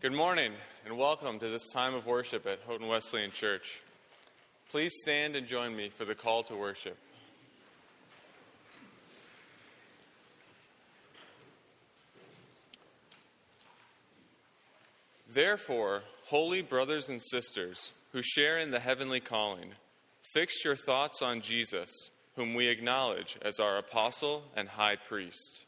Good morning and welcome to this time of worship at Houghton Wesleyan Church. Please stand and join me for the call to worship. Therefore, holy brothers and sisters who share in the heavenly calling, fix your thoughts on Jesus, whom we acknowledge as our apostle and high priest.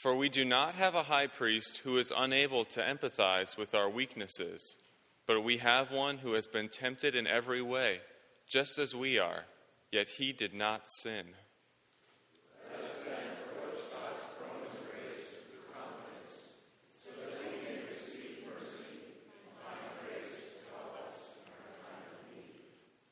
For we do not have a high priest who is unable to empathize with our weaknesses, but we have one who has been tempted in every way, just as we are, yet he did not sin.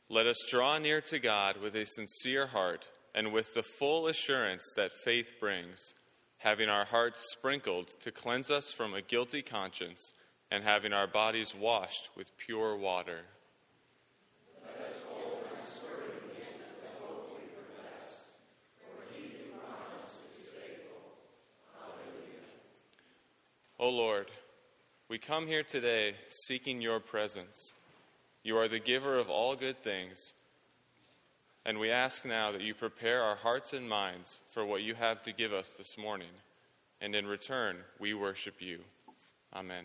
Let us draw near to God with a sincere heart and with the full assurance that faith brings having our hearts sprinkled to cleanse us from a guilty conscience, and having our bodies washed with pure water. O Lord, we come here today seeking your presence. You are the giver of all good things and we ask now that you prepare our hearts and minds for what you have to give us this morning. And in return, we worship you. Amen.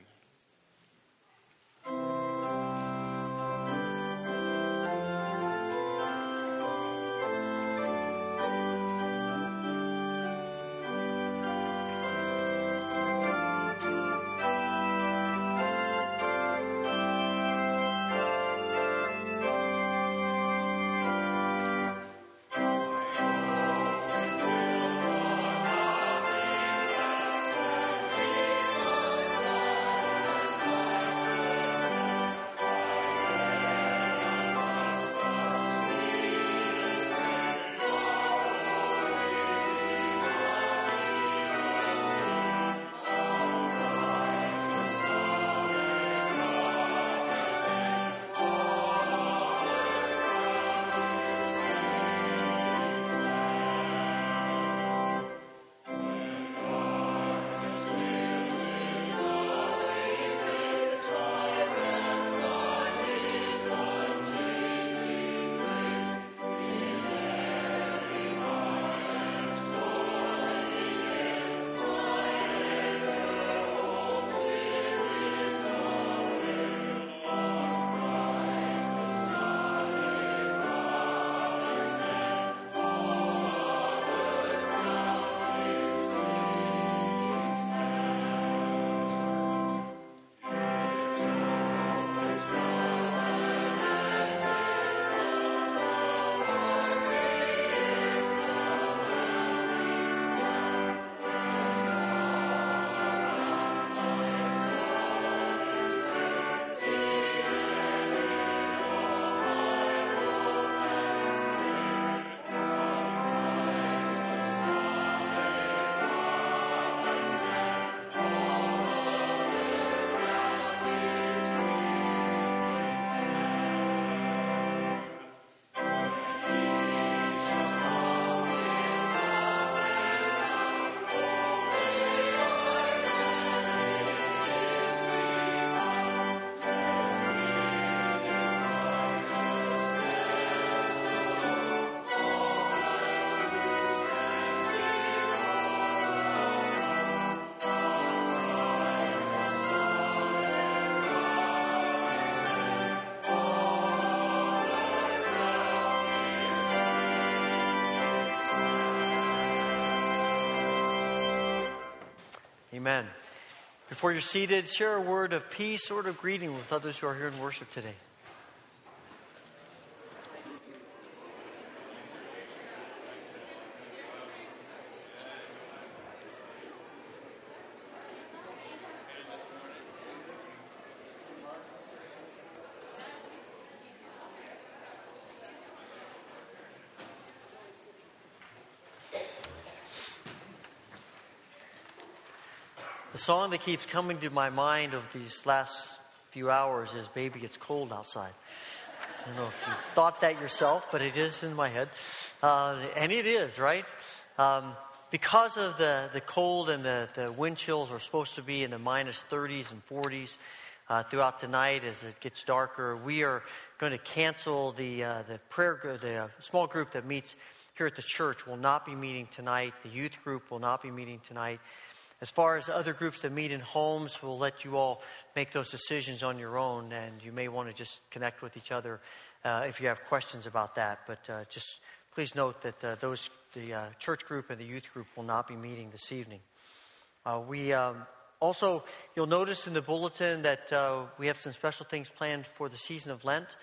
Before you're seated, share a word of peace, word of greeting with others who are here in worship today. Song that keeps coming to my mind of these last few hours is Baby It's Cold Outside. I don't know if you thought that yourself, but it is in my head. Uh, and it is, right? Um, because of the, the cold and the, the wind chills are supposed to be in the minus 30s and 40s uh, throughout tonight as it gets darker, we are going to cancel the, uh, the prayer, the uh, small group that meets here at the church will not be meeting tonight. The youth group will not be meeting tonight. As far as other groups that meet in homes, we'll let you all make those decisions on your own, and you may want to just connect with each other uh, if you have questions about that. But uh, just please note that uh, those the uh, church group and the youth group will not be meeting this evening. Uh, we um, also, you'll notice in the bulletin that uh, we have some special things planned for the season of Lent.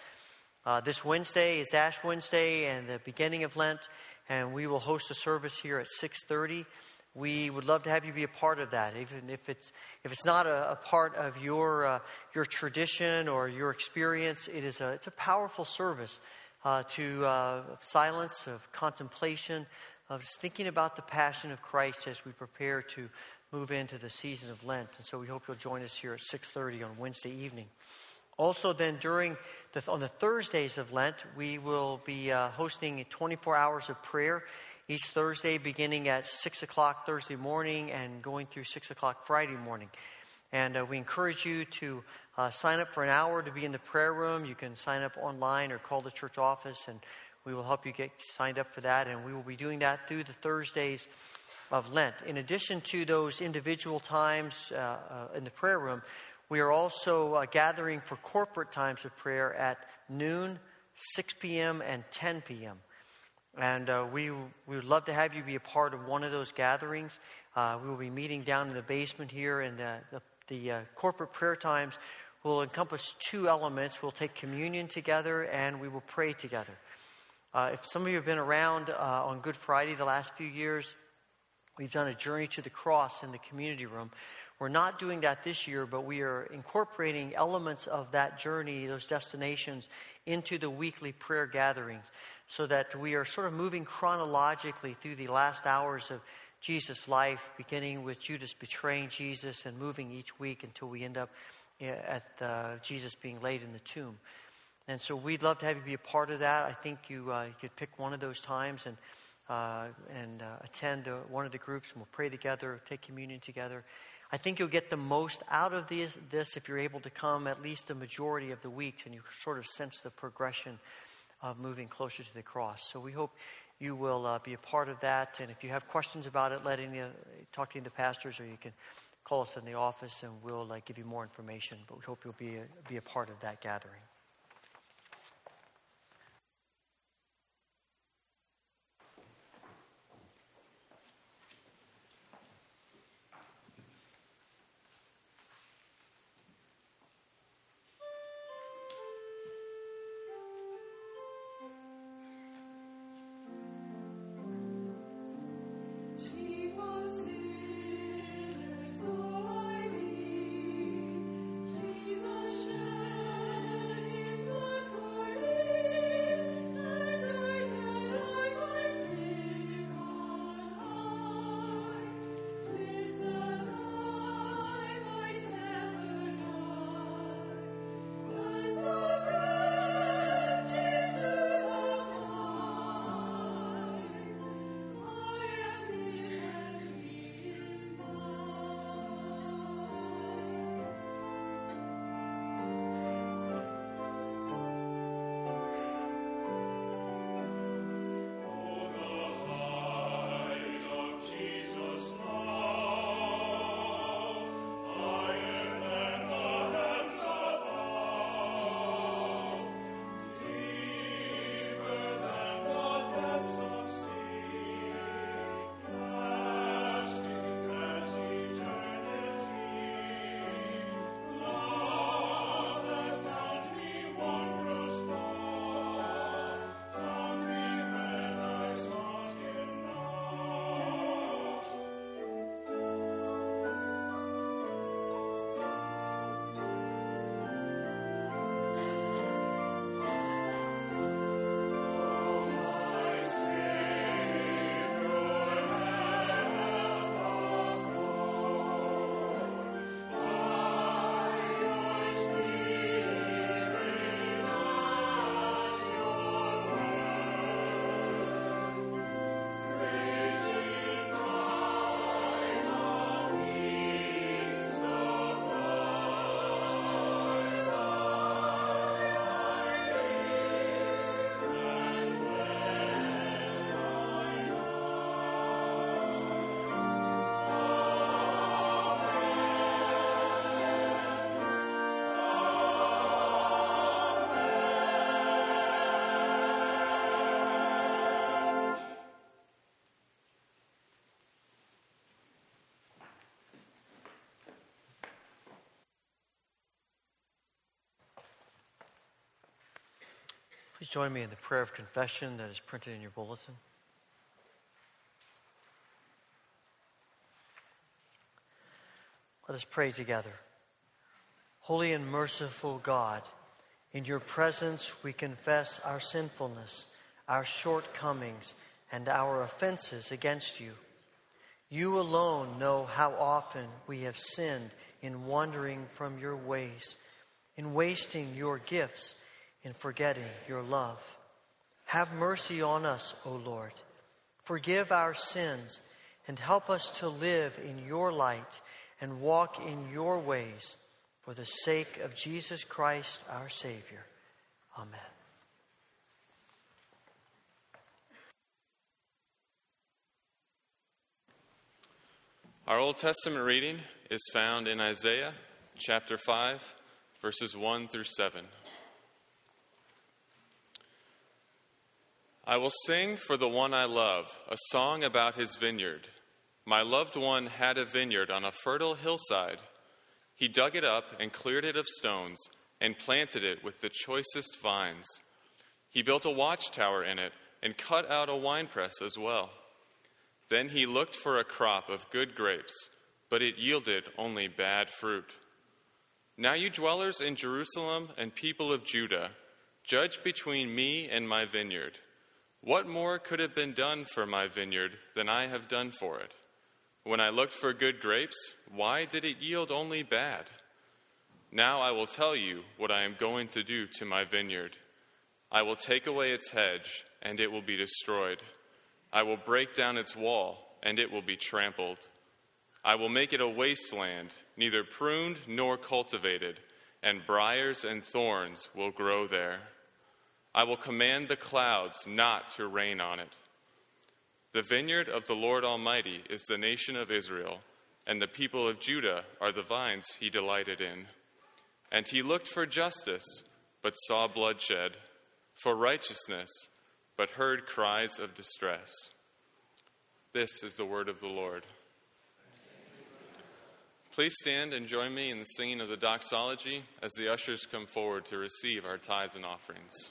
this Wednesday is Ash Wednesday and the beginning of Lent, and we will host a service here at 6:30 we would love to have you be a part of that, even if it's if it's not a, a part of your uh, your tradition or your experience. It is a it's a powerful service uh, to uh, silence, of contemplation, of just thinking about the passion of Christ as we prepare to move into the season of Lent. And so we hope you'll join us here at six thirty on Wednesday evening. Also, then during the, on the Thursdays of Lent, we will be uh, hosting 24 hours of prayer each Thursday, beginning at 6 o'clock Thursday morning and going through 6 o'clock Friday morning. And uh, we encourage you to uh, sign up for an hour to be in the prayer room. You can sign up online or call the church office, and we will help you get signed up for that. And we will be doing that through the Thursdays of Lent. In addition to those individual times uh, uh in the prayer room, we are also uh, gathering for corporate times of prayer at noon, 6 p.m., and 10 p.m. And uh, we, we would love to have you be a part of one of those gatherings. Uh, we will be meeting down in the basement here, and uh, the, the uh, corporate prayer times will encompass two elements. We'll take communion together, and we will pray together. Uh, if some of you have been around uh, on Good Friday the last few years, we've done a journey to the cross in the community room. We're not doing that this year, but we are incorporating elements of that journey, those destinations, into the weekly prayer gatherings so that we are sort of moving chronologically through the last hours of Jesus' life, beginning with Judas betraying Jesus and moving each week until we end up eh, at uh, Jesus being laid in the tomb. And so we'd love to have you be a part of that. I think you, uh, you could pick one of those times and, uh, and uh, attend one of the groups, and we'll pray together, take communion together. I think you'll get the most out of this, this if you're able to come at least a majority of the weeks and you sort of sense the progression of moving closer to the cross. So we hope you will uh, be a part of that. And if you have questions about it, let any, uh, talk to the pastors or you can call us in the office and we'll uh, give you more information. But we hope you'll be a, be a part of that gathering. Please join me in the prayer of confession that is printed in your bulletin. Let us pray together. Holy and merciful God, in your presence we confess our sinfulness, our shortcomings, and our offenses against you. You alone know how often we have sinned in wandering from your ways, in wasting your gifts, in forgetting your love. Have mercy on us, O Lord. Forgive our sins and help us to live in your light and walk in your ways for the sake of Jesus Christ, our Savior. Amen. Our Old Testament reading is found in Isaiah chapter 5, verses 1 through 7. I will sing for the one I love a song about his vineyard. My loved one had a vineyard on a fertile hillside. He dug it up and cleared it of stones and planted it with the choicest vines. He built a watchtower in it and cut out a winepress as well. Then he looked for a crop of good grapes, but it yielded only bad fruit. Now, you dwellers in Jerusalem and people of Judah, judge between me and my vineyard. What more could have been done for my vineyard than I have done for it? When I looked for good grapes, why did it yield only bad? Now I will tell you what I am going to do to my vineyard. I will take away its hedge, and it will be destroyed. I will break down its wall, and it will be trampled. I will make it a wasteland, neither pruned nor cultivated, and briers and thorns will grow there. I will command the clouds not to rain on it. The vineyard of the Lord Almighty is the nation of Israel, and the people of Judah are the vines he delighted in. And he looked for justice, but saw bloodshed, for righteousness, but heard cries of distress. This is the word of the Lord. Please stand and join me in the singing of the doxology as the ushers come forward to receive our tithes and offerings.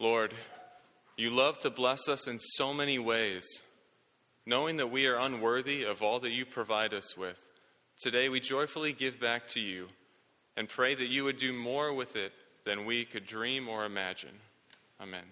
Lord, you love to bless us in so many ways. Knowing that we are unworthy of all that you provide us with, today we joyfully give back to you and pray that you would do more with it than we could dream or imagine. Amen.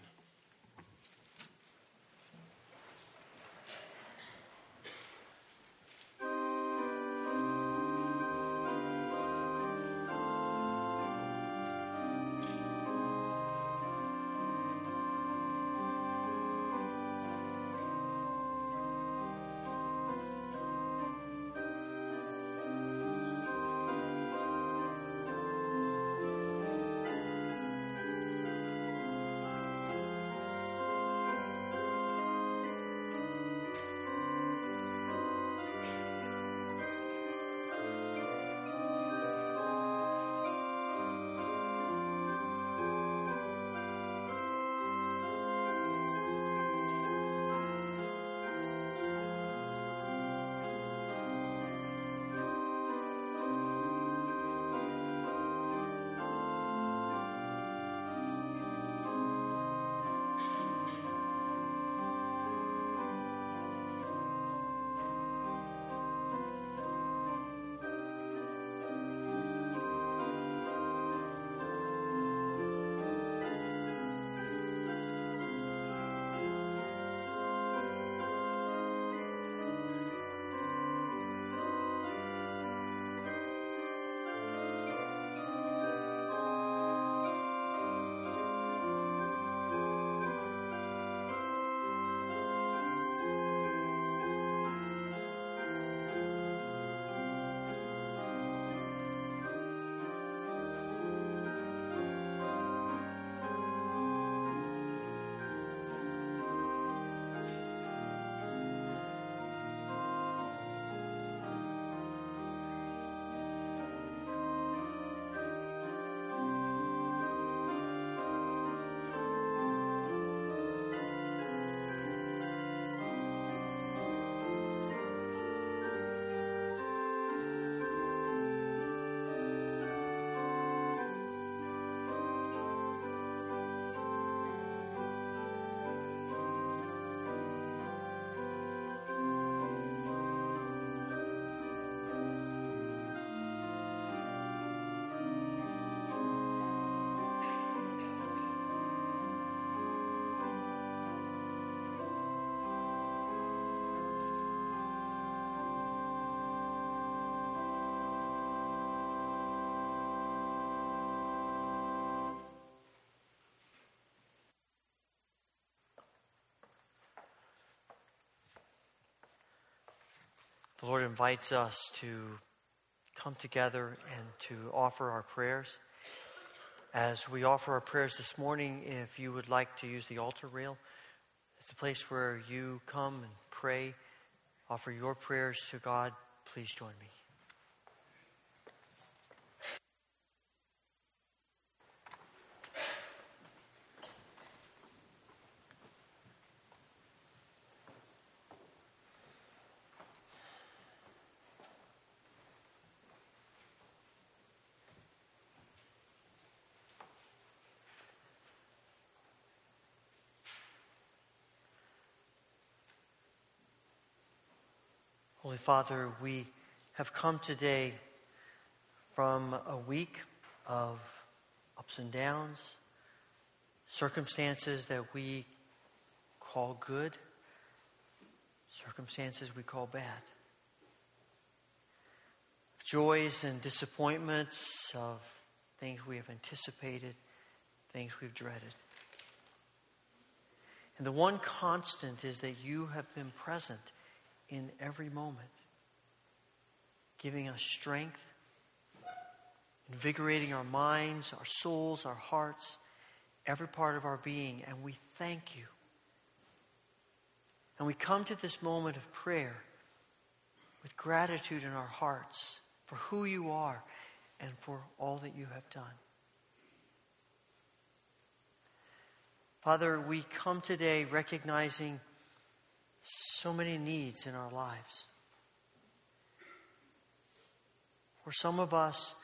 The Lord invites us to come together and to offer our prayers. As we offer our prayers this morning, if you would like to use the altar rail, it's a place where you come and pray, offer your prayers to God. Please join me. Holy Father, we have come today from a week of ups and downs, circumstances that we call good, circumstances we call bad, joys and disappointments of things we have anticipated, things we've dreaded. And the one constant is that you have been present in every moment, giving us strength, invigorating our minds, our souls, our hearts, every part of our being, and we thank you. And we come to this moment of prayer with gratitude in our hearts for who you are and for all that you have done. Father, we come today recognizing so many needs in our lives. For some of us,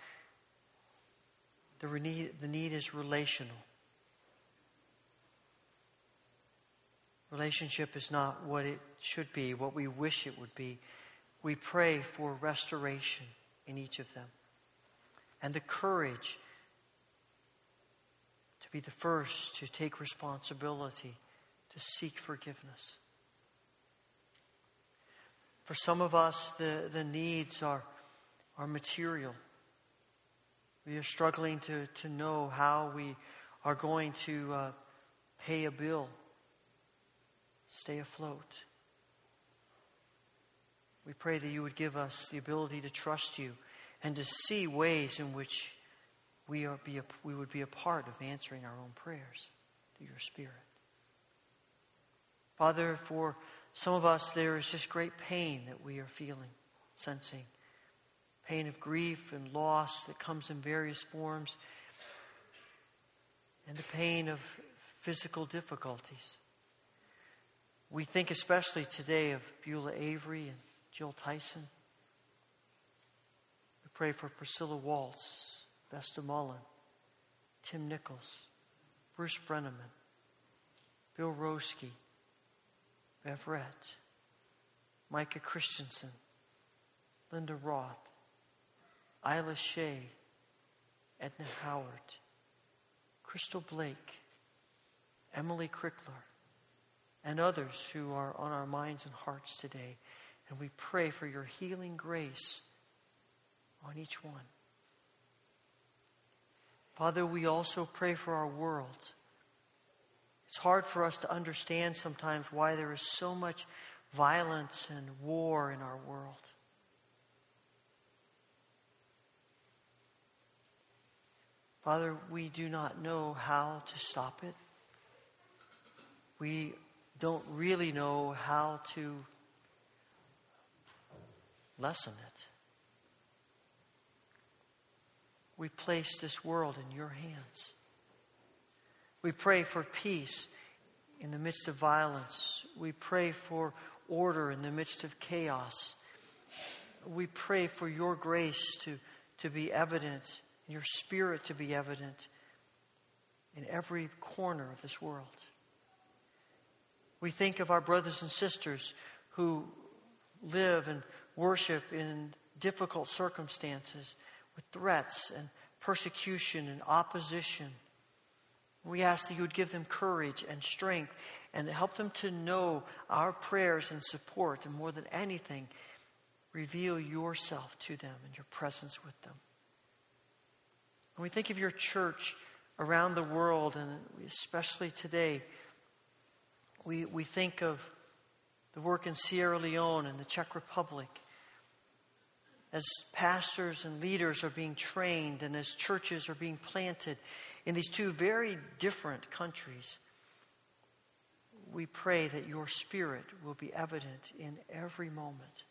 the need, the need is relational. Relationship is not what it should be, what we wish it would be. We pray for restoration in each of them and the courage to be the first to take responsibility, to seek forgiveness. For some of us, the, the needs are, are material. We are struggling to, to know how we are going to uh, pay a bill, stay afloat. We pray that you would give us the ability to trust you and to see ways in which we, are be a, we would be a part of answering our own prayers through your Spirit. Father, for some of us, there is just great pain that we are feeling, sensing. Pain of grief and loss that comes in various forms, and the pain of physical difficulties. We think especially today of Beulah Avery and Jill Tyson. We pray for Priscilla Waltz, Vesta Mullen, Tim Nichols, Bruce Brenneman, Bill Roski, Everett, Micah Christensen, Linda Roth, Isla Shea, Edna Howard, Crystal Blake, Emily Crickler, and others who are on our minds and hearts today. And we pray for your healing grace on each one. Father, we also pray for our world. It's hard for us to understand sometimes why there is so much violence and war in our world. Father, we do not know how to stop it. We don't really know how to lessen it. We place this world in your hands. We pray for peace in the midst of violence. We pray for order in the midst of chaos. We pray for your grace to, to be evident, your spirit to be evident in every corner of this world. We think of our brothers and sisters who live and worship in difficult circumstances with threats and persecution and opposition we ask that you would give them courage and strength and help them to know our prayers and support, and more than anything, reveal yourself to them and your presence with them. When we think of your church around the world, and especially today, we, we think of the work in Sierra Leone and the Czech Republic, as pastors and leaders are being trained and as churches are being planted in these two very different countries, we pray that your spirit will be evident in every moment.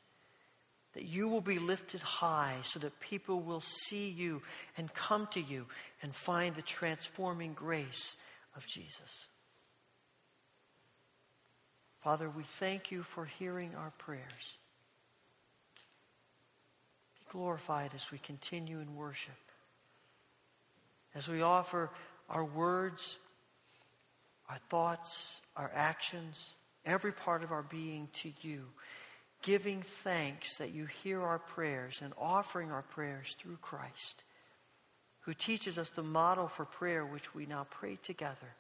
That you will be lifted high so that people will see you and come to you and find the transforming grace of Jesus. Father, we thank you for hearing our prayers. Be glorified as we continue in worship, as we offer our words, our thoughts, our actions, every part of our being to you, giving thanks that you hear our prayers and offering our prayers through Christ, who teaches us the model for prayer which we now pray together.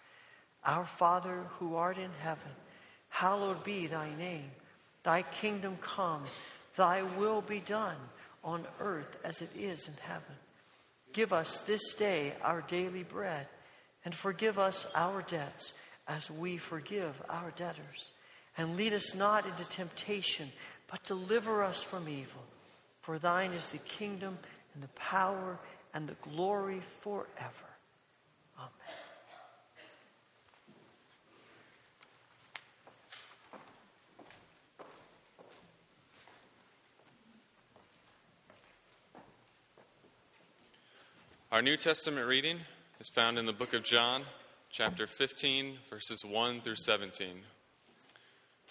Our Father who art in heaven, Hallowed be thy name. Thy kingdom come. Thy will be done on earth as it is in heaven. Give us this day our daily bread, and forgive us our debts as we forgive our debtors. And lead us not into temptation, but deliver us from evil. For thine is the kingdom, and the power, and the glory forever. Amen. Our New Testament reading is found in the book of John, chapter 15, verses 1 through 17.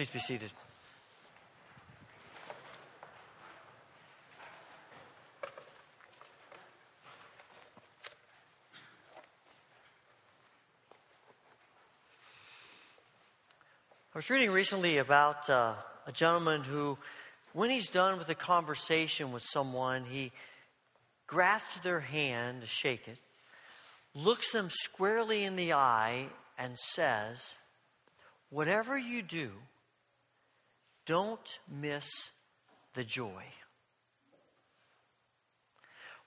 Please be seated. I was reading recently about uh, a gentleman who, when he's done with a conversation with someone, he grasps their hand to shake it, looks them squarely in the eye, and says, Whatever you do, don't miss the joy.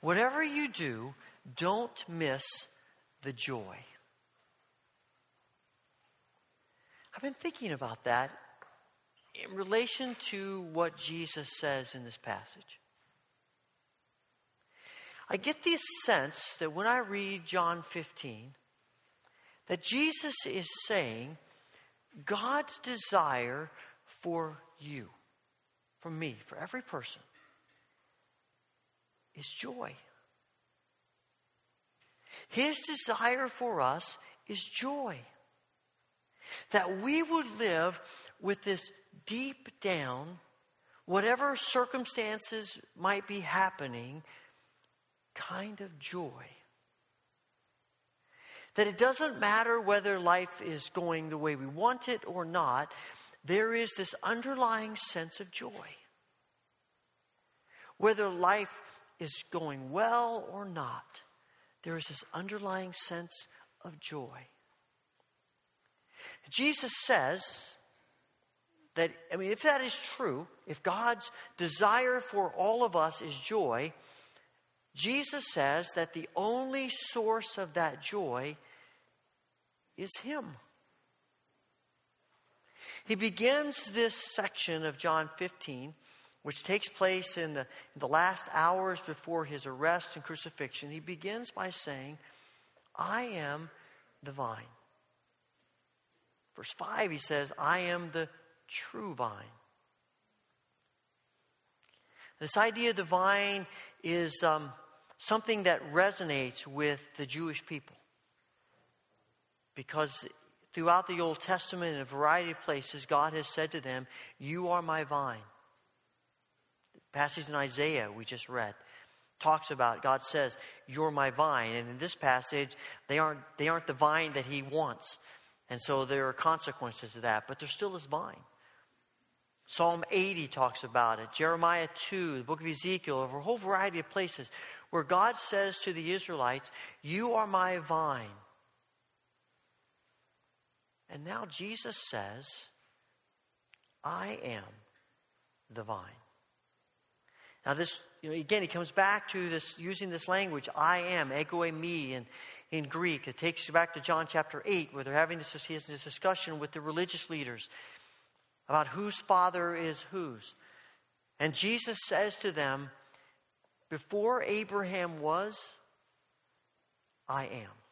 Whatever you do, don't miss the joy. I've been thinking about that in relation to what Jesus says in this passage. I get the sense that when I read John 15, that Jesus is saying God's desire for you, for me, for every person, is joy. His desire for us is joy. That we would live with this deep down, whatever circumstances might be happening, kind of joy. That it doesn't matter whether life is going the way we want it or not, there is this underlying sense of joy. Whether life is going well or not, there is this underlying sense of joy. Jesus says that, I mean, if that is true, if God's desire for all of us is joy, Jesus says that the only source of that joy is Him. He begins this section of John 15, which takes place in the, in the last hours before his arrest and crucifixion. He begins by saying, I am the vine. Verse 5, he says, I am the true vine. This idea of the vine is um, something that resonates with the Jewish people. Because throughout the Old Testament, in a variety of places, God has said to them, You are my vine. The passage in Isaiah we just read talks about God says, You're my vine. And in this passage, they aren't, they aren't the vine that He wants. And so there are consequences to that, but there still is vine. Psalm 80 talks about it. Jeremiah 2, the book of Ezekiel, a whole variety of places where God says to the Israelites, You are my vine. And now Jesus says, I am the vine. Now, this, you know, again, he comes back to this, using this language, I am, ego eimi, in, in Greek. It takes you back to John chapter 8, where they're having this, this discussion with the religious leaders about whose father is whose. And Jesus says to them, Before Abraham was, I am.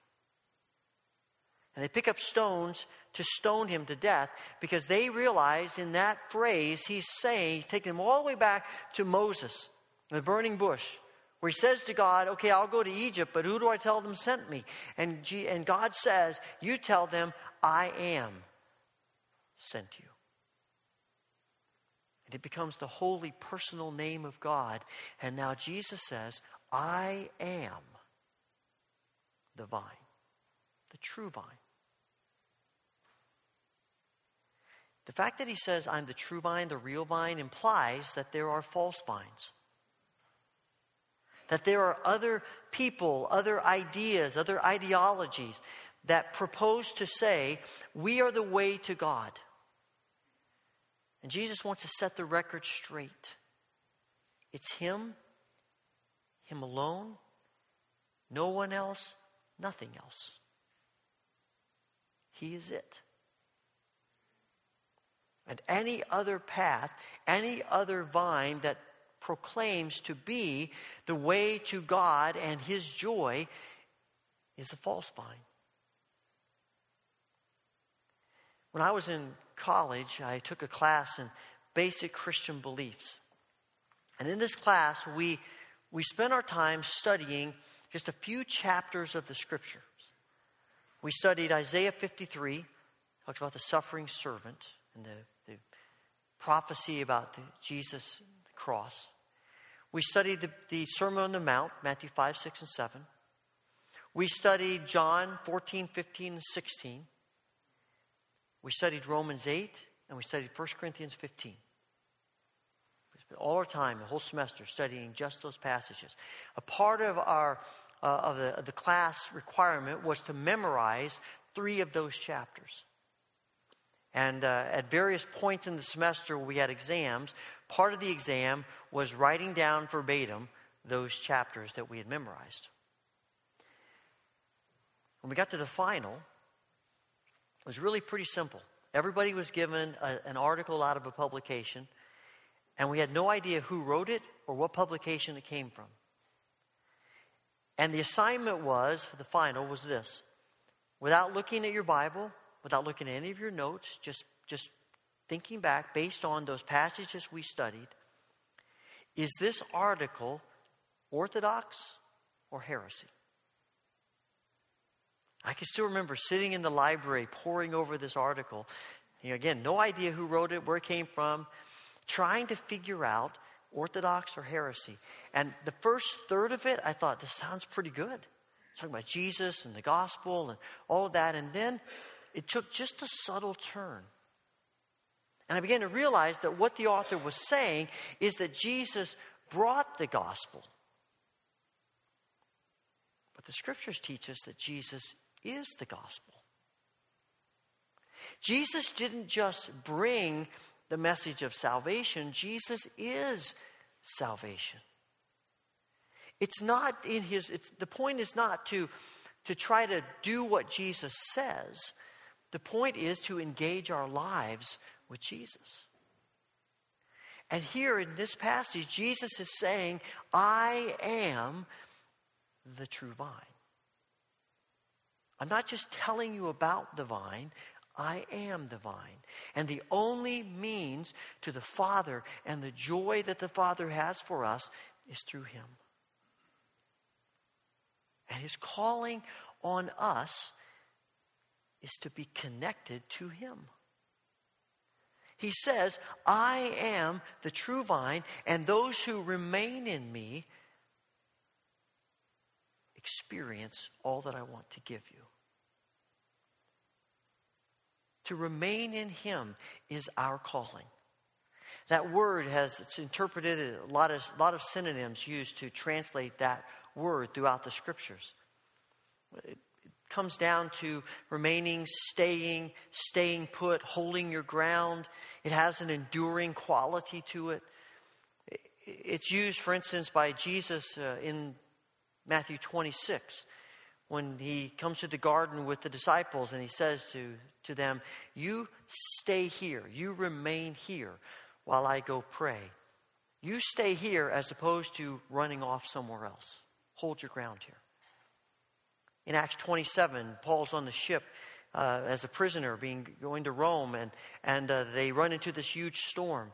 And they pick up stones to stone him to death because they realize in that phrase he's saying, he's taking them all the way back to Moses, the burning bush, where he says to God, Okay, I'll go to Egypt, but who do I tell them sent me? And, G- and God says, You tell them, I am sent you. And it becomes the holy personal name of God. And now Jesus says, I am the vine, the true vine. The fact that he says, I'm the true vine, the real vine, implies that there are false vines. That there are other people, other ideas, other ideologies that propose to say, we are the way to God. And Jesus wants to set the record straight. It's Him, Him alone, no one else, nothing else. He is it. And any other path, any other vine that proclaims to be the way to God and His joy is a false vine. When I was in college, I took a class in basic Christian beliefs. And in this class, we, we spent our time studying just a few chapters of the scriptures. We studied Isaiah 53, talks about the suffering servant and the, the prophecy about the Jesus cross. We studied the, the Sermon on the Mount, Matthew 5, 6, and 7. We studied John 14, 15, and 16. We studied Romans 8, and we studied 1 Corinthians 15. We spent all our time, the whole semester, studying just those passages. A part of our uh, of, the, of the class requirement was to memorize three of those chapters. And uh, at various points in the semester, we had exams. Part of the exam was writing down verbatim those chapters that we had memorized. When we got to the final, it was really pretty simple. Everybody was given a, an article out of a publication, and we had no idea who wrote it or what publication it came from. And the assignment was, for the final, was this. Without looking at your Bible, without looking at any of your notes, just, just thinking back based on those passages we studied, is this article orthodox or heresy? I can still remember sitting in the library poring over this article. You know, again, no idea who wrote it, where it came from, trying to figure out orthodox or heresy. And the first third of it, I thought, this sounds pretty good. talking about Jesus and the gospel and all of that. And then it took just a subtle turn. And I began to realize that what the author was saying is that Jesus brought the gospel. But the scriptures teach us that Jesus is the gospel. Jesus didn't just bring the message of salvation, Jesus is salvation. It's not in his, it's, the point is not to, to try to do what Jesus says. The point is to engage our lives with Jesus. And here in this passage, Jesus is saying, I am the true vine. I'm not just telling you about the vine, I am the vine. And the only means to the Father and the joy that the Father has for us is through Him. And His calling on us is to be connected to Him. He says, I am the true vine, and those who remain in me experience all that I want to give you. To remain in Him is our calling. That word has it's interpreted a lot of, lot of synonyms used to translate that word throughout the scriptures. Comes down to remaining, staying, staying put, holding your ground. It has an enduring quality to it. It's used, for instance, by Jesus uh, in Matthew 26 when he comes to the garden with the disciples and he says to, to them, You stay here, you remain here while I go pray. You stay here as opposed to running off somewhere else. Hold your ground here. In Acts 27, Paul's on the ship uh, as a prisoner being going to Rome, and, and uh, they run into this huge storm.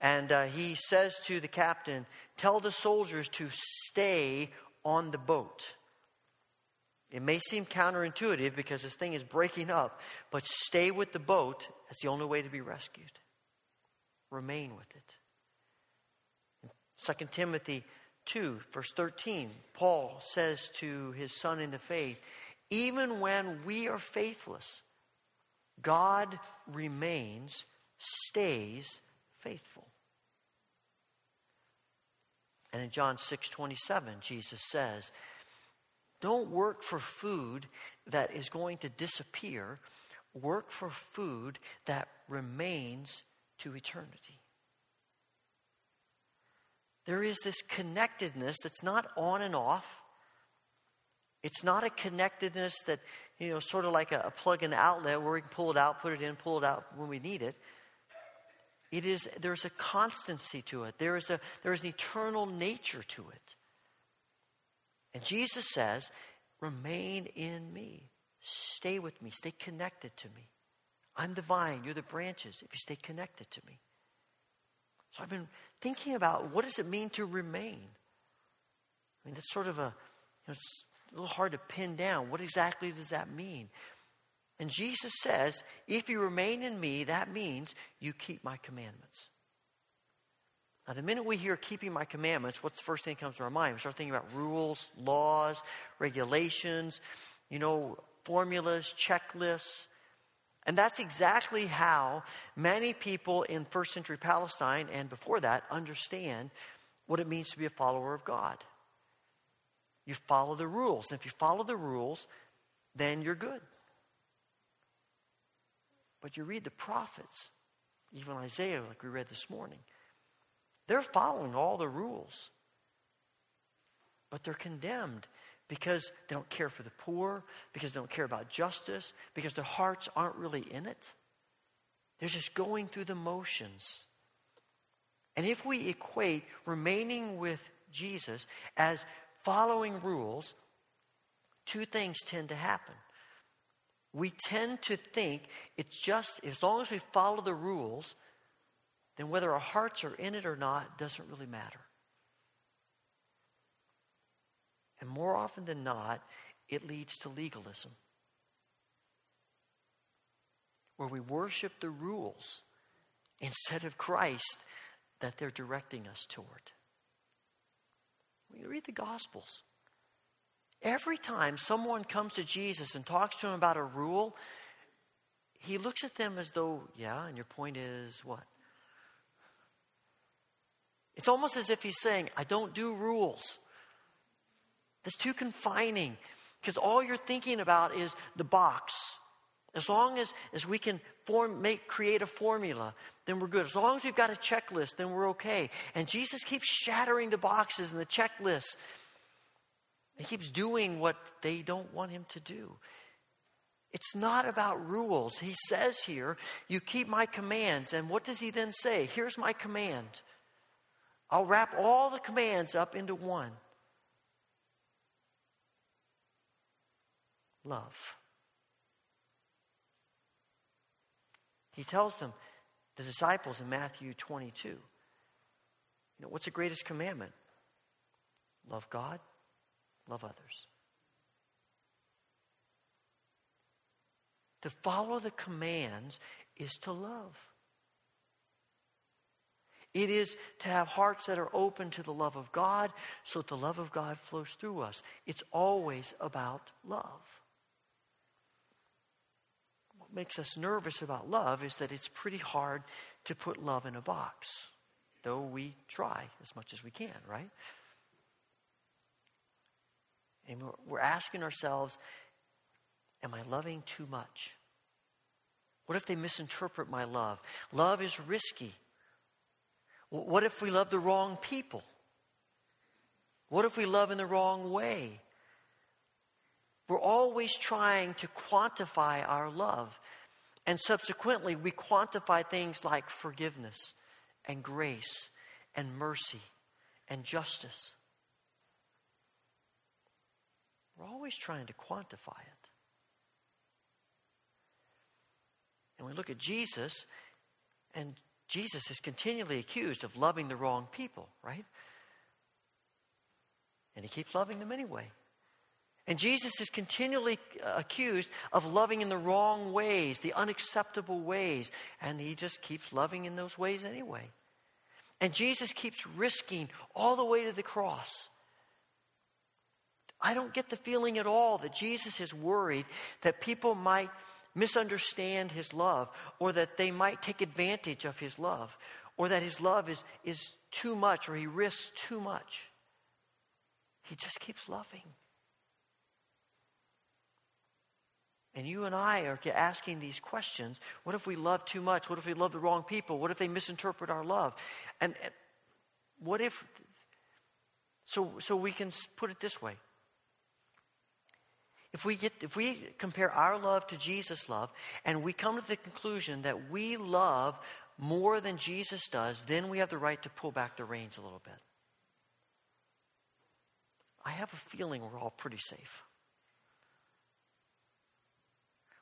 And uh, he says to the captain, Tell the soldiers to stay on the boat. It may seem counterintuitive because this thing is breaking up, but stay with the boat. That's the only way to be rescued. Remain with it. In 2 Timothy 2, verse 13, Paul says to his son in the faith, even when we are faithless, God remains, stays faithful. And in John 6 27, Jesus says, don't work for food that is going to disappear. Work for food that remains to eternity. There is this connectedness that's not on and off. It's not a connectedness that, you know, sort of like a, a plug in outlet where we can pull it out, put it in, pull it out when we need it. It is, there's a constancy to it. There is, a, there is an eternal nature to it. And Jesus says, Remain in me. Stay with me. Stay connected to me. I'm the vine, you're the branches if you stay connected to me. So I've been thinking about what does it mean to remain? I mean, that's sort of a, you know, it's a little hard to pin down. What exactly does that mean? And Jesus says, if you remain in me, that means you keep my commandments. Now, the minute we hear keeping my commandments, what's the first thing that comes to our mind? We start thinking about rules, laws, regulations, you know, formulas, checklists. And that's exactly how many people in first century Palestine and before that understand what it means to be a follower of God. You follow the rules. And if you follow the rules, then you're good. But you read the prophets, even Isaiah, like we read this morning, they're following all the rules. But they're condemned because they don't care for the poor, because they don't care about justice, because their hearts aren't really in it. They're just going through the motions. And if we equate remaining with Jesus as following rules, two things tend to happen. We tend to think it's just, as long as we follow the rules, then whether our hearts are in it or not doesn't really matter. And more often than not, it leads to legalism, where we worship the rules instead of Christ that they're directing us toward. When you read the Gospels, every time someone comes to Jesus and talks to him about a rule, he looks at them as though, yeah, and your point is what? It's almost as if he's saying, I don't do rules. That's too confining because all you're thinking about is the box. As long as, as we can form, make, create a formula, then we're good. As long as we've got a checklist, then we're okay. And Jesus keeps shattering the boxes and the checklists. He keeps doing what they don't want him to do. It's not about rules. He says here, You keep my commands. And what does he then say? Here's my command. I'll wrap all the commands up into one. Love. He tells them, the disciples in Matthew 22, you know, what's the greatest commandment? Love God, love others. To follow the commands is to love. It is to have hearts that are open to the love of God so that the love of God flows through us. It's always about love makes us nervous about love is that it's pretty hard to put love in a box, though we try as much as we can, right? And we're asking ourselves, Am I loving too much? What if they misinterpret my love? Love is risky. What if we love the wrong people? What if we love in the wrong way? We're always trying to quantify our love. And subsequently, we quantify things like forgiveness and grace and mercy and justice. We're always trying to quantify it. And we look at Jesus, and Jesus is continually accused of loving the wrong people, right? And he keeps loving them anyway. And Jesus is continually uh, accused of loving in the wrong ways, the unacceptable ways. And he just keeps loving in those ways anyway. And Jesus keeps risking all the way to the cross. I don't get the feeling at all that Jesus is worried that people might misunderstand his love or that they might take advantage of his love or that his love is, is too much or he risks too much. He just keeps loving. And you and I are asking these questions. What if we love too much? What if we love the wrong people? What if they misinterpret our love? And, and what if so so we can put it this way. If we get if we compare our love to Jesus' love and we come to the conclusion that we love more than Jesus does, then we have the right to pull back the reins a little bit. I have a feeling we're all pretty safe.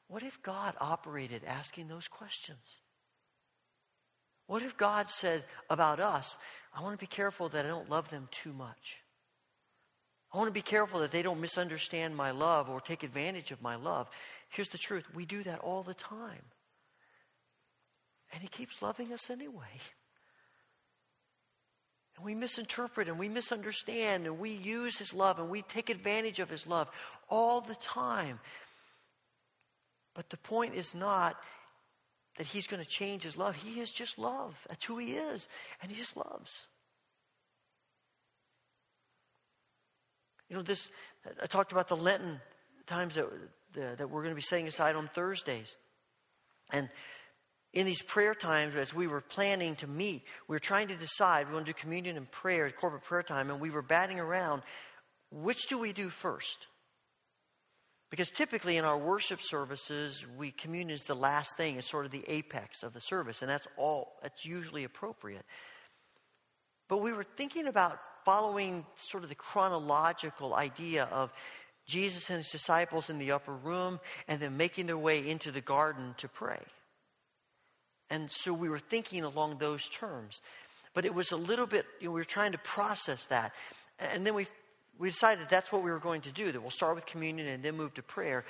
What if God operated asking those questions? What if God said about us, I want to be careful that I don't love them too much? I want to be careful that they don't misunderstand my love or take advantage of my love. Here's the truth we do that all the time. And He keeps loving us anyway. And we misinterpret and we misunderstand and we use His love and we take advantage of His love all the time. But the point is not that He's going to change His love. He is just love. That's who He is. And He just loves. You know, this, I talked about the Lenten times that, that we're going to be setting aside on Thursdays. And in these prayer times, as we were planning to meet, we were trying to decide, we want to do communion and prayer, corporate prayer time, and we were batting around, which do we do first? Because typically in our worship services, we communion is the last thing, it's sort of the apex of the service, and that's all, that's usually appropriate. But we were thinking about following sort of the chronological idea of Jesus and his disciples in the upper room and then making their way into the garden to pray. And so we were thinking along those terms. But it was a little bit, you know, we were trying to process that. And then we, we decided that's what we were going to do, that we'll start with communion and then move to prayer.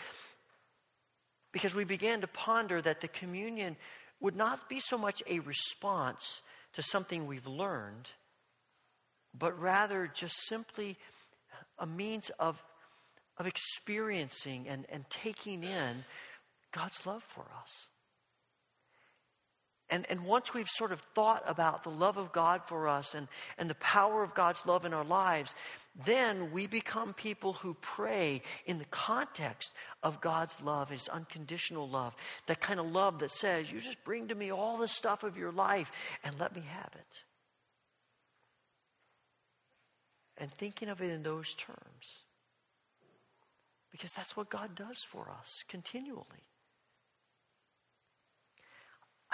Because we began to ponder that the communion would not be so much a response to something we've learned, but rather just simply a means of, of experiencing and, and taking in God's love for us. And, and once we've sort of thought about the love of God for us and, and the power of God's love in our lives, then we become people who pray in the context of God's love, His unconditional love. That kind of love that says, You just bring to me all the stuff of your life and let me have it. And thinking of it in those terms. Because that's what God does for us continually.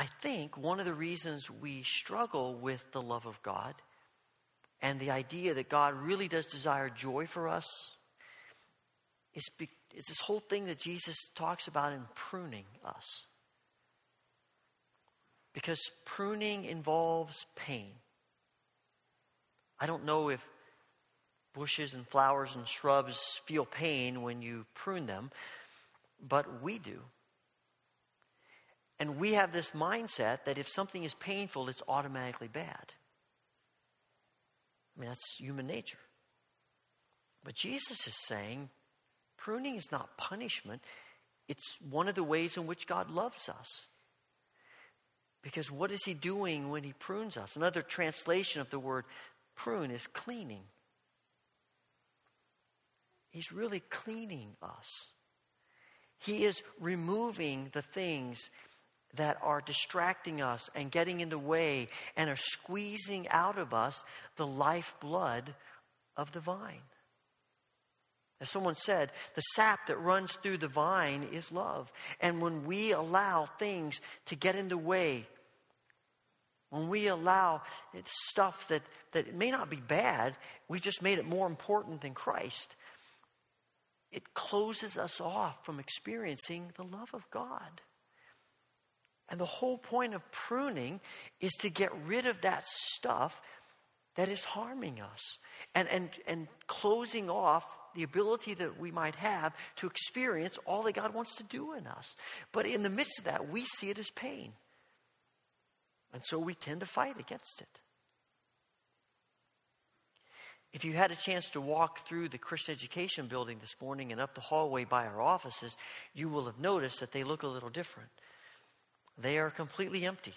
I think one of the reasons we struggle with the love of God and the idea that God really does desire joy for us is, be, is this whole thing that Jesus talks about in pruning us. Because pruning involves pain. I don't know if bushes and flowers and shrubs feel pain when you prune them, but we do. And we have this mindset that if something is painful, it's automatically bad. I mean, that's human nature. But Jesus is saying pruning is not punishment, it's one of the ways in which God loves us. Because what is he doing when he prunes us? Another translation of the word prune is cleaning. He's really cleaning us. He is removing the things that are distracting us and getting in the way and are squeezing out of us the lifeblood of the vine. As someone said, the sap that runs through the vine is love. And when we allow things to get in the way, when we allow stuff that, that may not be bad, we've just made it more important than Christ, it closes us off from experiencing the love of God. And the whole point of pruning is to get rid of that stuff that is harming us and, and, and closing off the ability that we might have to experience all that God wants to do in us. But in the midst of that, we see it as pain. And so we tend to fight against it. If you had a chance to walk through the Christian Education building this morning and up the hallway by our offices, you will have noticed that they look a little different they are completely empty.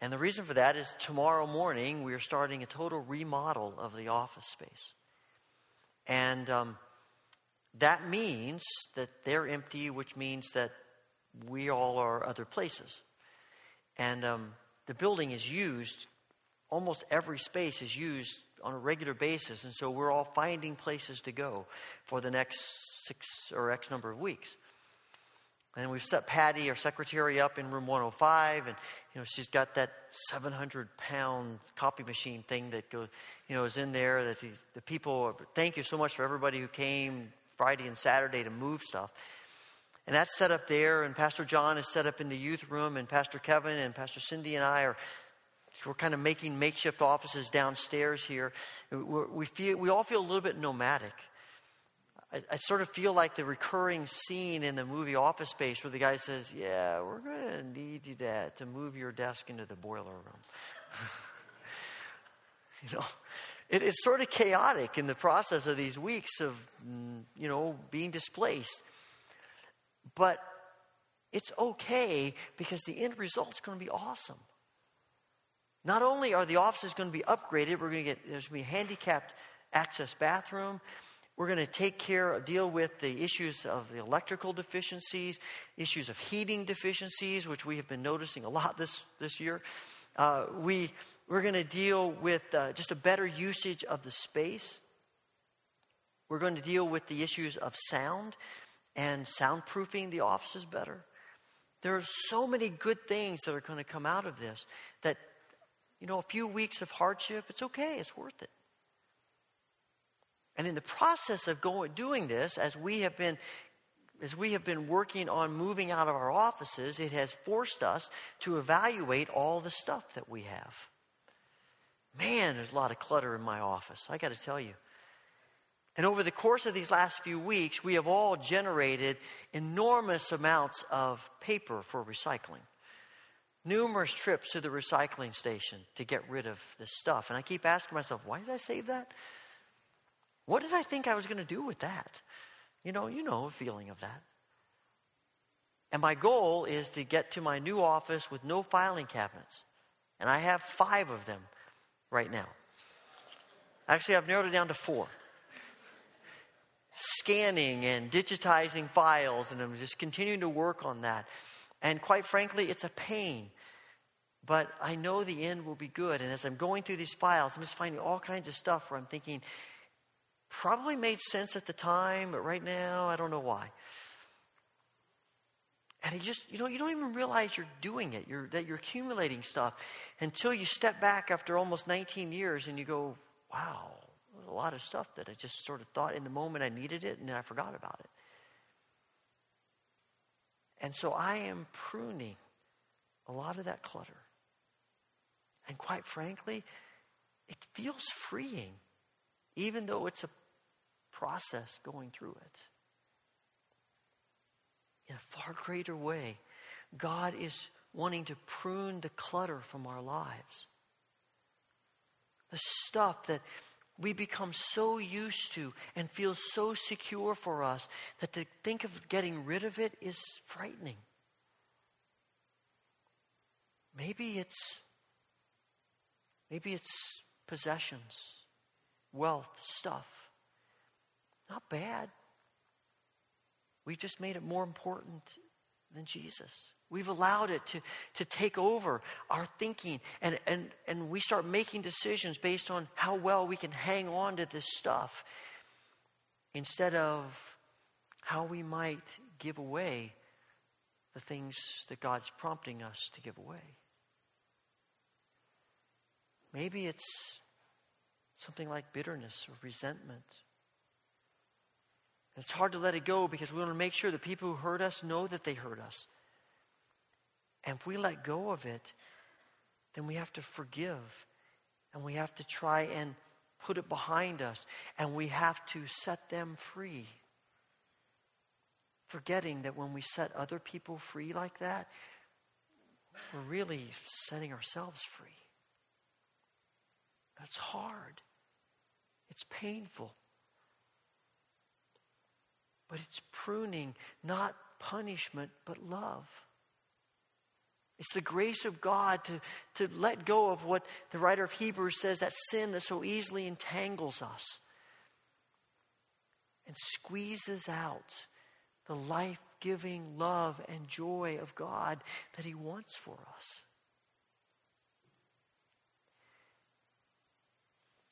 And the reason for that is tomorrow morning we are starting a total remodel of the office space. And um, that means that they're empty, which means that we all are other places. And um, the building is used, almost every space is used on a regular basis. And so we're all finding places to go for the next six or X number of weeks. And we've set Patty, our secretary, up in room 105, and you know she's got that 700 pound copy machine thing that goes, you know, is in there. That the, the people, thank you so much for everybody who came Friday and Saturday to move stuff. And that's set up there, and Pastor John is set up in the youth room, and Pastor Kevin and Pastor Cindy and I are we're kind of making makeshift offices downstairs here. We're, we feel we all feel a little bit nomadic. I, I, sort of feel like the recurring scene in the movie Office Space where the guy says, "Yeah, we're going to need you to, to move your desk into the boiler room." you know, it, it's sort of chaotic in the process of these weeks of mm, you know being displaced, but it's okay because the end result is going to be awesome. Not only are the offices going to be upgraded, we're going to get there's going to be handicapped access bathroom. We're going to take care, deal with the issues of the electrical deficiencies, issues of heating deficiencies, which we have been noticing a lot this, this year. Uh, we, we're going to deal with uh, just a better usage of the space. We're going to deal with the issues of sound and soundproofing the offices better. There are so many good things that are going to come out of this that, you know, a few weeks of hardship, it's okay, it's worth it. And in the process of going, doing this, as we have been as we have been working on moving out of our offices, it has forced us to evaluate all the stuff that we have. Man, there's a lot of clutter in my office, I got to tell you. And over the course of these last few weeks, we have all generated enormous amounts of paper for recycling. Numerous trips to the recycling station to get rid of this stuff. And I keep asking myself, why did I save that? What did I think I was going to do with that? You know, you know a feeling of that. And my goal is to get to my new office with no filing cabinets. And I have five of them right now. Actually, I've narrowed it down to four. Scanning and digitizing files, and I'm just continuing to work on that. And quite frankly, it's a pain. But I know the end will be good. And as I'm going through these files, I'm just finding all kinds of stuff where I'm thinking, Probably made sense at the time, but right now, I don't know why. And you just, you know, you don't even realize you're doing it, you're, that you're accumulating stuff until you step back after almost 19 years and you go, wow, a lot of stuff that I just sort of thought in the moment I needed it and then I forgot about it. And so I am pruning a lot of that clutter. And quite frankly, it feels freeing even though it's a process going through it. In a far greater way, God is wanting to prune the clutter from our lives. The stuff that we become so used to and feel so secure for us that to think of getting rid of it is frightening. Maybe it's maybe it's possessions wealth, stuff. Not bad. We've just made it more important than Jesus. We've allowed it to, to take over our thinking, and, and, and we start making decisions based on how well we can hang on to this stuff instead of how we might give away the things that God's prompting us to give away. Maybe it's something like bitterness or resentment. It's hard to let it go because we want to make sure the people who hurt us know that they hurt us. And if we let go of it, then we have to forgive and we have to try and put it behind us and we have to set them free. Forgetting that when we set other people free like that, we're really setting ourselves free. That's hard. It's painful. But it's pruning, not punishment, but love. It's the grace of God to, to let go of what the writer of Hebrews says that sin that so easily entangles us and squeezes out the life giving love and joy of God that He wants for us.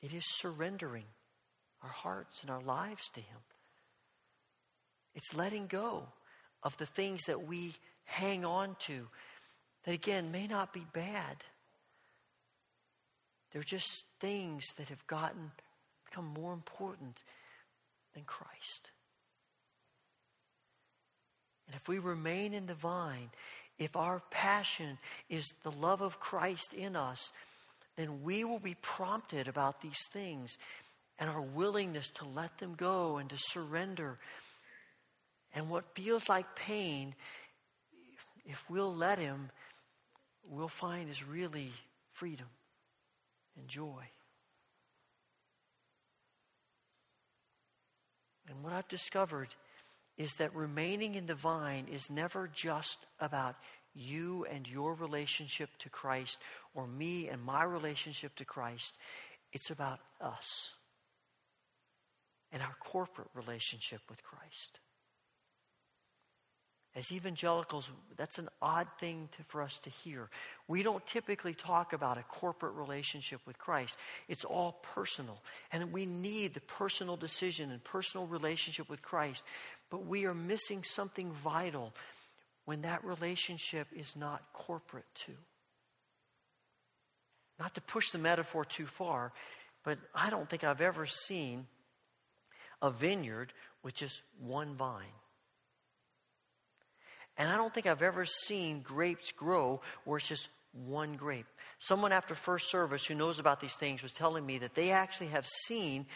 It is surrendering our hearts and our lives to Him. It's letting go of the things that we hang on to that, again, may not be bad. They're just things that have gotten, become more important than Christ. And if we remain in the vine, if our passion is the love of Christ in us, then we will be prompted about these things and our willingness to let them go and to surrender. And what feels like pain, if we'll let Him, we'll find is really freedom and joy. And what I've discovered is that remaining in the vine is never just about you and your relationship to Christ or me and my relationship to Christ. It's about us and our corporate relationship with Christ. As evangelicals, that's an odd thing to, for us to hear. We don't typically talk about a corporate relationship with Christ. It's all personal. And we need the personal decision and personal relationship with Christ. But we are missing something vital when that relationship is not corporate too. Not to push the metaphor too far, but I don't think I've ever seen a vineyard with just one vine. And I don't think I've ever seen grapes grow where it's just one grape. Someone after first service who knows about these things was telling me that they actually have seen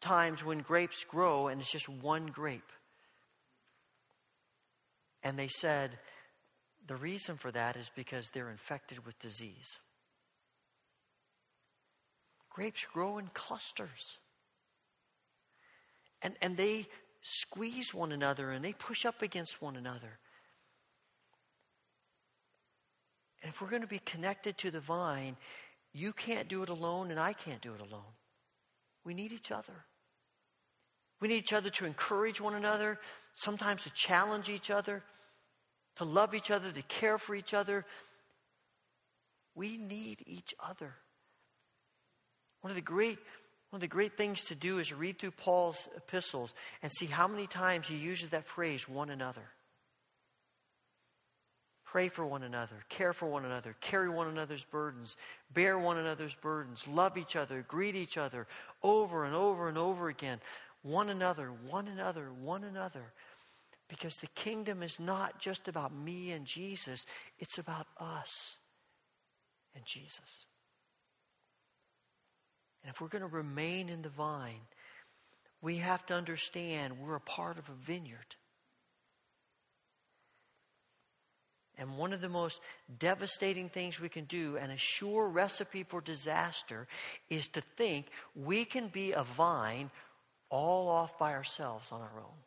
times when grapes grow and it's just one grape. And they said the reason for that is because they're infected with disease. Grapes grow in clusters. And, and they squeeze one another and they push up against one another. And if we're going to be connected to the vine, you can't do it alone and I can't do it alone. We need each other. We need each other to encourage one another, sometimes to challenge each other, to love each other, to care for each other. We need each other. One of the great one of the great things to do is read through Paul's epistles and see how many times he uses that phrase, one another. Pray for one another, care for one another, carry one another's burdens, bear one another's burdens, love each other, greet each other over and over and over again. One another, one another, one another. Because the kingdom is not just about me and Jesus, it's about us and Jesus. And if we're going to remain in the vine, we have to understand we're a part of a vineyard. And one of the most devastating things we can do, and a sure recipe for disaster, is to think we can be a vine all off by ourselves on our own.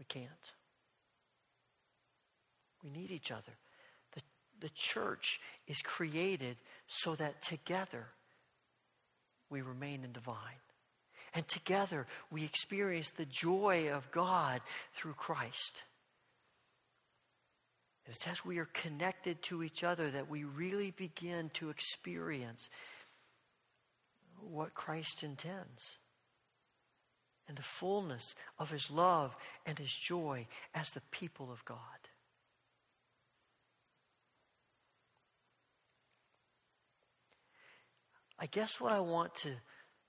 We can't. We need each other the church is created so that together we remain in the vine. And together we experience the joy of God through Christ. And it's as we are connected to each other that we really begin to experience what Christ intends and the fullness of his love and his joy as the people of God. I guess what I want to,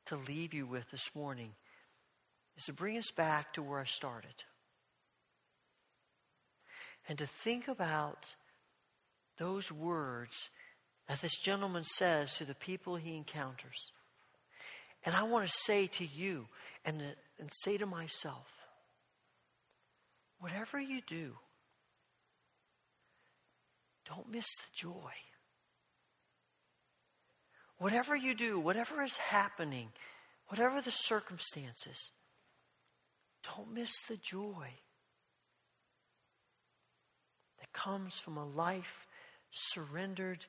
to leave you with this morning is to bring us back to where I started. And to think about those words that this gentleman says to the people he encounters. And I want to say to you and, and say to myself whatever you do, don't miss the joy. Whatever you do, whatever is happening, whatever the circumstances, don't miss the joy that comes from a life surrendered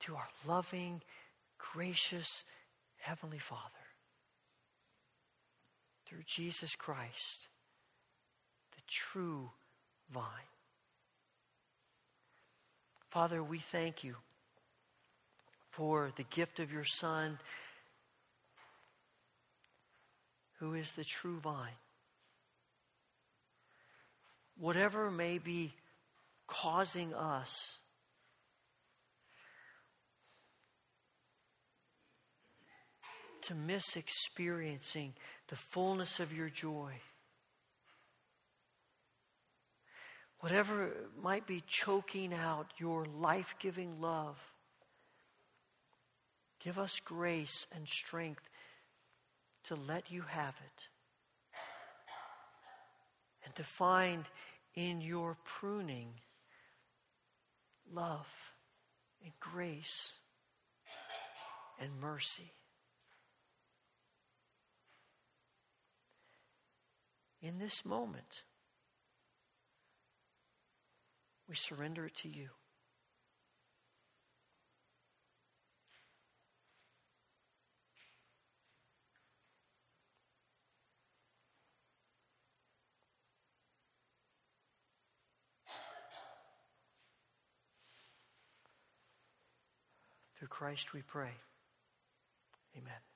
to our loving, gracious Heavenly Father through Jesus Christ, the true vine. Father, we thank you for the gift of your Son, who is the true vine. Whatever may be causing us to miss experiencing the fullness of your joy. whatever might be choking out your life giving love, give us grace and strength to let you have it and to find in your pruning love and grace and mercy. In this moment, we surrender it to you. Christ we pray. Amen.